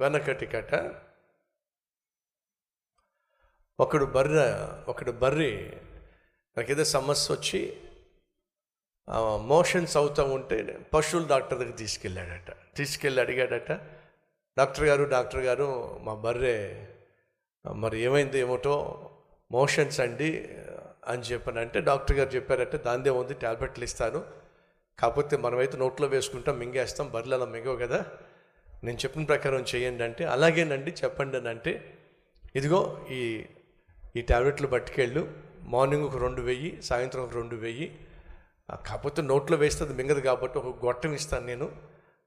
వెనకటి కట ఒకడు బర్రె ఒకడు బర్రి నాకేదో సమస్య వచ్చి మోషన్స్ అవుతూ ఉంటే పశువుల డాక్టర్ దగ్గర తీసుకెళ్ళాడట. తీసుకెళ్ళి అడిగాడట డాక్టర్ గారు డాక్టర్ గారు మా బర్రె మరి ఏమైంది ఏమిటో మోషన్స్ అండి అని చెప్పానంటే డాక్టర్ గారు చెప్పారంటే దాందే ఉంది ట్యాబ్లెట్లు ఇస్తాను. కాకపోతే మనమైతే నోట్లో వేసుకుంటాం మింగేస్తాం బర్రెలు అలా మింగవు కదా. నేను చెప్పిన ప్రకారం చేయండి అంటే అలాగేనండి చెప్పండి అని అంటే ఇదిగో ఈ ఈ ట్యాబ్లెట్లు పట్టుకెళ్ళు మార్నింగ్ ఒక రెండు వెయ్యి సాయంత్రం ఒక రెండు వెయ్యి కాకపోతే నోట్లో వేస్తే అది మింగదు కాబట్టి ఒక గొట్టం ఇస్తాను నేను.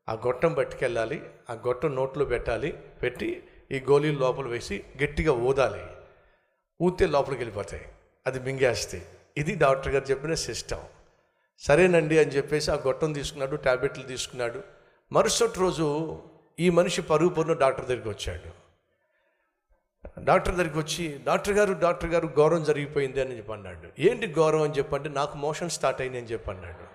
ఆ గొట్టం పట్టుకెళ్ళాలి ఆ గొట్టం నోట్లో పెట్టాలి పెట్టి ఈ గోళీలు లోపల వేసి గట్టిగా ఊదాలి. ఊతే లోపలికి వెళ్ళిపోతాయి. అది మింగేస్తాయి ఇది డాక్టర్ గారు చెప్పిన సిస్టమ్. సరేనండి అని చెప్పేసి ఆ గొట్టం తీసుకున్నాడు ట్యాబ్లెట్లు తీసుకున్నాడు. మరుసటి రోజు ఈ మనిషి పరుగు పరును డాక్టర్ దగ్గరికి వచ్చాడు. డాక్టర్ దగ్గరికి వచ్చి డాక్టర్ గారు డాక్టర్ గారు గౌరవం జరిగిపోయింది అని చెప్పి అన్నాడు. ఏంటి గౌరవం అని చెప్పంటే నాకు మోషన్ స్టార్ట్ అయింది అని చెప్పి అన్నాడు.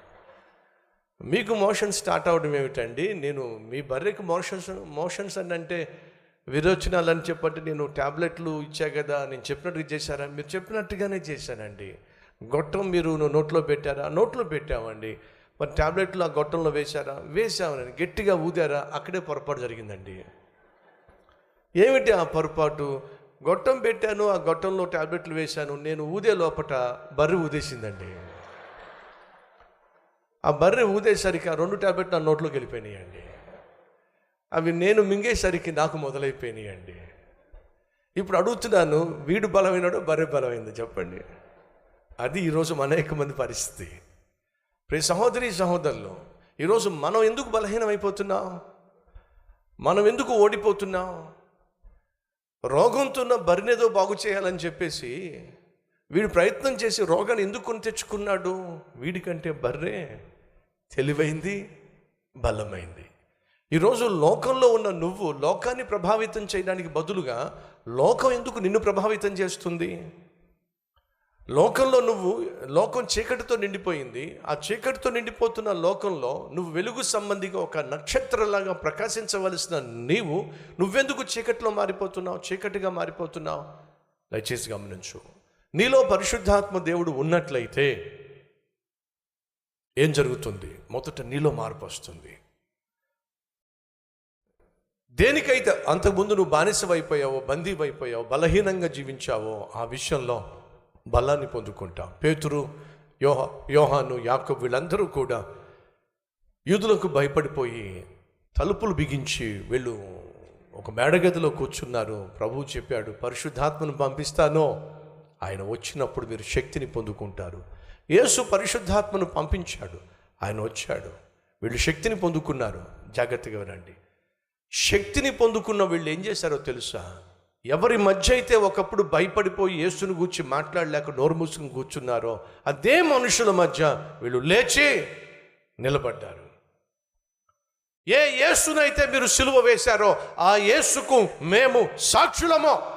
మీకు మోషన్ స్టార్ట్ అవ్వడం ఏమిటండి? నేను మీ బర్రెకి మోషన్స్ మోషన్స్ అని అంటే విరోచనాలు అని చెప్పంటే నేను ట్యాబ్లెట్లు ఇచ్చా కదా నేను చెప్పినట్టుగా చేశారా? మీరు చెప్పినట్టుగానే చేశానండి. గొట్టం మీరు నోట్లో పెట్టారా? నోట్లో పెట్టామండి. మరి ట్యాబ్లెట్లు ఆ గొట్టంలో వేశారా? వేసామని గట్టిగా ఊదారా? అక్కడే పొరపాటు జరిగిందండి. ఏమిటి ఆ పొరపాటు? గొట్టం పెట్టాను ఆ గొట్టంలో ట్యాబ్లెట్లు వేశాను. నేను ఊదే లోపట బర్రె ఊదేసిందండి. ఆ బర్రె ఊదేసరికి ఆ రెండు ట్యాబ్లెట్లు నా నోట్లోకి వెళ్ళిపోయినాయండి. అవి నేను మింగేసరికి నాకు మొదలైపోయినాయండి. ఇప్పుడు అడుగుతున్నాను వీడు బలమైనడో బర్రె బలమైంది చెప్పండి. అది ఈరోజు అనేక మంది పరిస్థితి. ప్రతి సహోదరి సహోదరులు ఈరోజు మనం ఎందుకు బలహీనమైపోతున్నాం? మనం ఎందుకు ఓడిపోతున్నాం? రోగంతో ఉన్న బరినేదో బాగు చేయాలని చెప్పేసి వీడు ప్రయత్నం చేసి రోగాన్ని ఎందుకు కొని తెచ్చుకున్నాడు? వీడికంటే బర్రే తెలివైంది బలమైంది. ఈరోజు లోకంలో ఉన్న నువ్వు లోకాన్ని ప్రభావితం చేయడానికి బదులుగా లోకం ఎందుకు నిన్ను ప్రభావితం చేస్తుంది? లోకంలో నువ్వు లోకం చీకటితో నిండిపోయింది. ఆ చీకటితో నిండిపోతున్న లోకంలో నువ్వు వెలుగు సంబంధిగా ఒక నక్షత్రలాగా ప్రకాశించవలసిన నీవు నువ్వెందుకు చీకటిలో మారిపోతున్నావు చీకటిగా మారిపోతున్నావు? దయచేసి గమనించు. నీలో పరిశుద్ధాత్మ దేవుడు ఉన్నట్లయితే ఏం జరుగుతుంది? మొదట నీలో మార్పు వస్తుంది. దేనికైతే అంతకుముందు నువ్వు బానిసవైపోయావో బందీవైపోయావో బలహీనంగా జీవించావో ఆ విషయంలో బలాన్ని పొందుకుంటాం. పేతురు యోహ యోహాను యాకబ్ వీళ్ళందరూ కూడా యూదులకు భయపడిపోయి తలుపులు బిగించి వీళ్ళు ఒక మేడగదిలో కూర్చున్నారు. ప్రభువు చెప్పాడు పరిశుద్ధాత్మను పంపిస్తానో. ఆయన వచ్చినప్పుడు మీరు శక్తిని పొందుకుంటారు. యేసు పరిశుద్ధాత్మను పంపించాడు. ఆయన వచ్చాడు. వీళ్ళు శక్తిని పొందుకున్నారు. జాగ్రత్తగా వినండి. శక్తిని పొందుకున్న వీళ్ళు ఏం చేశారో తెలుసా? ఎవరి మధ్య అయితే ఒకప్పుడు భయపడిపోయి యేసుని గూర్చి మాట్లాడలేక నోరు మూసుకుని కూర్చున్నారో అదే మనుషుల మధ్య వీళ్ళు లేచి నిలబడ్డారు. ఏ యేసునైతే మీరు సిలువ వేశారో ఆ యేసుకు మేము సాక్షులమో.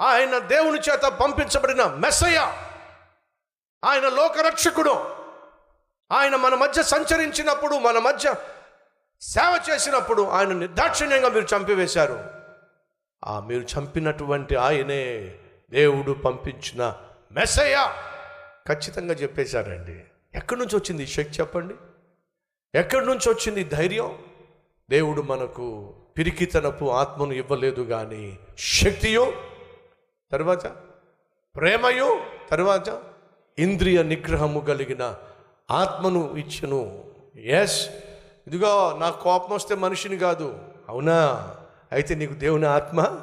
ఆయన దేవుని చేత పంపించబడిన మెస్సయ్య. ఆయన లోకరక్షకుడు. ఆయన మన మధ్య సంచరించినప్పుడు మన మధ్య సేవ చేసినప్పుడు ఆయన నిర్దాక్షిణ్యంగా మీరు చంపివేశారు. ఆ మీరు చంపినటువంటి ఆయనే దేవుడు పంపించిన మెస్సయ్య ఖచ్చితంగా చెప్పేశారండి. ఎక్కడి నుంచి వచ్చింది ఈ శక్తి చెప్పండి? ఎక్కడి నుంచి వచ్చింది ధైర్యం? దేవుడు మనకు పిరికితనపు ఆత్మను ఇవ్వలేదు కానీ శక్తియో తర్వాత ప్రేమయో తర్వాత ఇంద్రియ నిగ్రహము కలిగిన ఆత్మను ఇచ్చను. ఎస్ ఇదిగో నా కోపం వస్తే మనిషిని కాదు. అవునా? అయితే నీకు దేవుని ఆత్మ?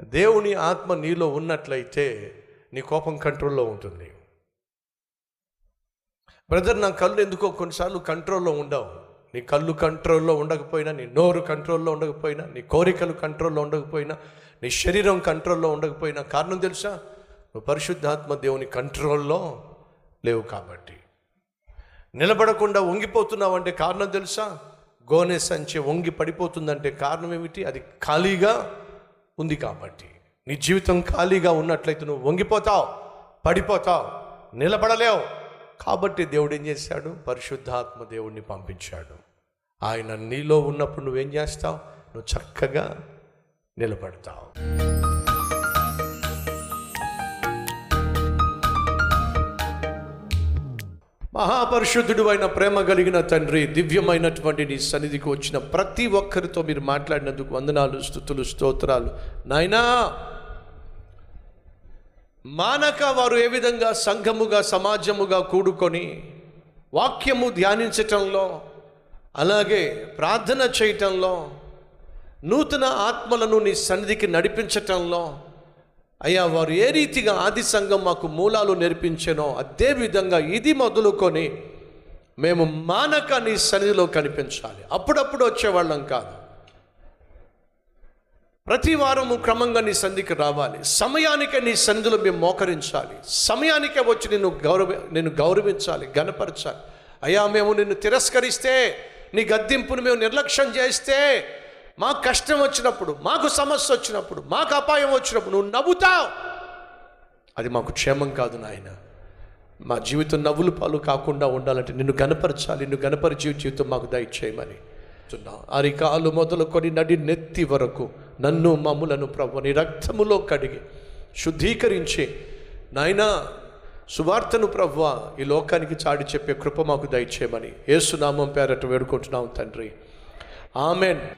దేవుని ఆత్మ నీలో ఉన్నట్లయితే నీ కోపం కంట్రోల్లో ఉంటుంది. బ్రదర్ నా కళ్ళు ఎందుకో కొన్నిసార్లు కంట్రోల్లో ఉండవు. నీ కళ్ళు కంట్రోల్లో ఉండకపోయినా నీ నోరు కంట్రోల్లో ఉండకపోయినా నీ కోరికలు కంట్రోల్లో ఉండకపోయినా నీ శరీరం కంట్రోల్లో ఉండకపోయినా కారణం తెలుసా? నువ్వు పరిశుద్ధాత్మ దేవుని కంట్రోల్లో లేవు కాబట్టి. నిలబడకుండా వంగిపోతున్నావు అంటే కారణం తెలుసా? గోనె సంచి వంగి పడిపోతుందంటే కారణం ఏమిటి? అది ఖాళీగా ఉంది కాబట్టి. నీ జీవితం ఖాళీగా ఉన్నట్లయితే నువ్వు వంగిపోతావు పడిపోతావు నిలబడలేవు. కాబట్టి దేవుడు ఏం చేశాడు? పరిశుద్ధాత్మ దేవుడిని పంపించాడు. ఆయన నీలో ఉన్నప్పుడు నువ్వేం చేస్తావు? నువ్వు చక్కగా నిలబడతావు. మహాపరిశుద్ధుడు అయిన ప్రేమ కలిగిన తండ్రి దివ్యమైనటువంటి నీ సన్నిధికి వచ్చిన ప్రతి ఒక్కరితో మీరు మాట్లాడినందుకు వందనాలు స్థుతులు స్తోత్రాలు. నాయనా మానక వారు ఏ విధంగా సంఘముగా సమాజముగా కూడుకొని వాక్యము ధ్యానించటంలో అలాగే ప్రార్థన చేయటంలో నూతన ఆత్మలను నీ సన్నిధికి నడిపించటంలో అయ్యా వారు ఏ రీతిగా ఆది సంఘం మాకు మూలాలు నేర్పించానో అదే విధంగా ఇది మొదలుకొని మేము మానక నీ సన్నిధిలో కనిపించాలి. అప్పుడప్పుడు వచ్చేవాళ్ళం కాదు. ప్రతి వారము క్రమంగా నీ సంధికి రావాలి. సమయానికే నీ సన్నిధిలో మేము మోకరించాలి. సమయానికే వచ్చి నిన్ను గౌరవ నిన్ను గౌరవించాలి గనపరచాలి అయ్యా మేము నిన్ను తిరస్కరిస్తే నీ గద్దింపును మేము నిర్లక్ష్యం చేస్తే మాకు కష్టం వచ్చినప్పుడు మాకు సమస్య వచ్చినప్పుడు మాకు అపాయం వచ్చినప్పుడు నువ్వు నవ్వుతావు. అది మాకు క్షేమం కాదు నాయన. మా జీవితం నవ్వులు పాలు కాకుండా ఉండాలంటే నిన్ను కనపరచాలి నిన్ను కనపరిచే జీవితం మాకు దయచేయమని చెప్తున్నాం. అరికాలు మొదలుకొని నడి నెత్తి వరకు నన్ను మమ్ములను ప్రభుని రక్తములో కడిగి శుద్ధీకరించి. నాయనా సువార్తను ప్రవ్వ ఈ లోకానికి చాడి చెప్పే కృప మాకు దయచేయమని ఏసునామం పేరట వేడుకుంటున్నాం తండ్రి. ఆమెన్.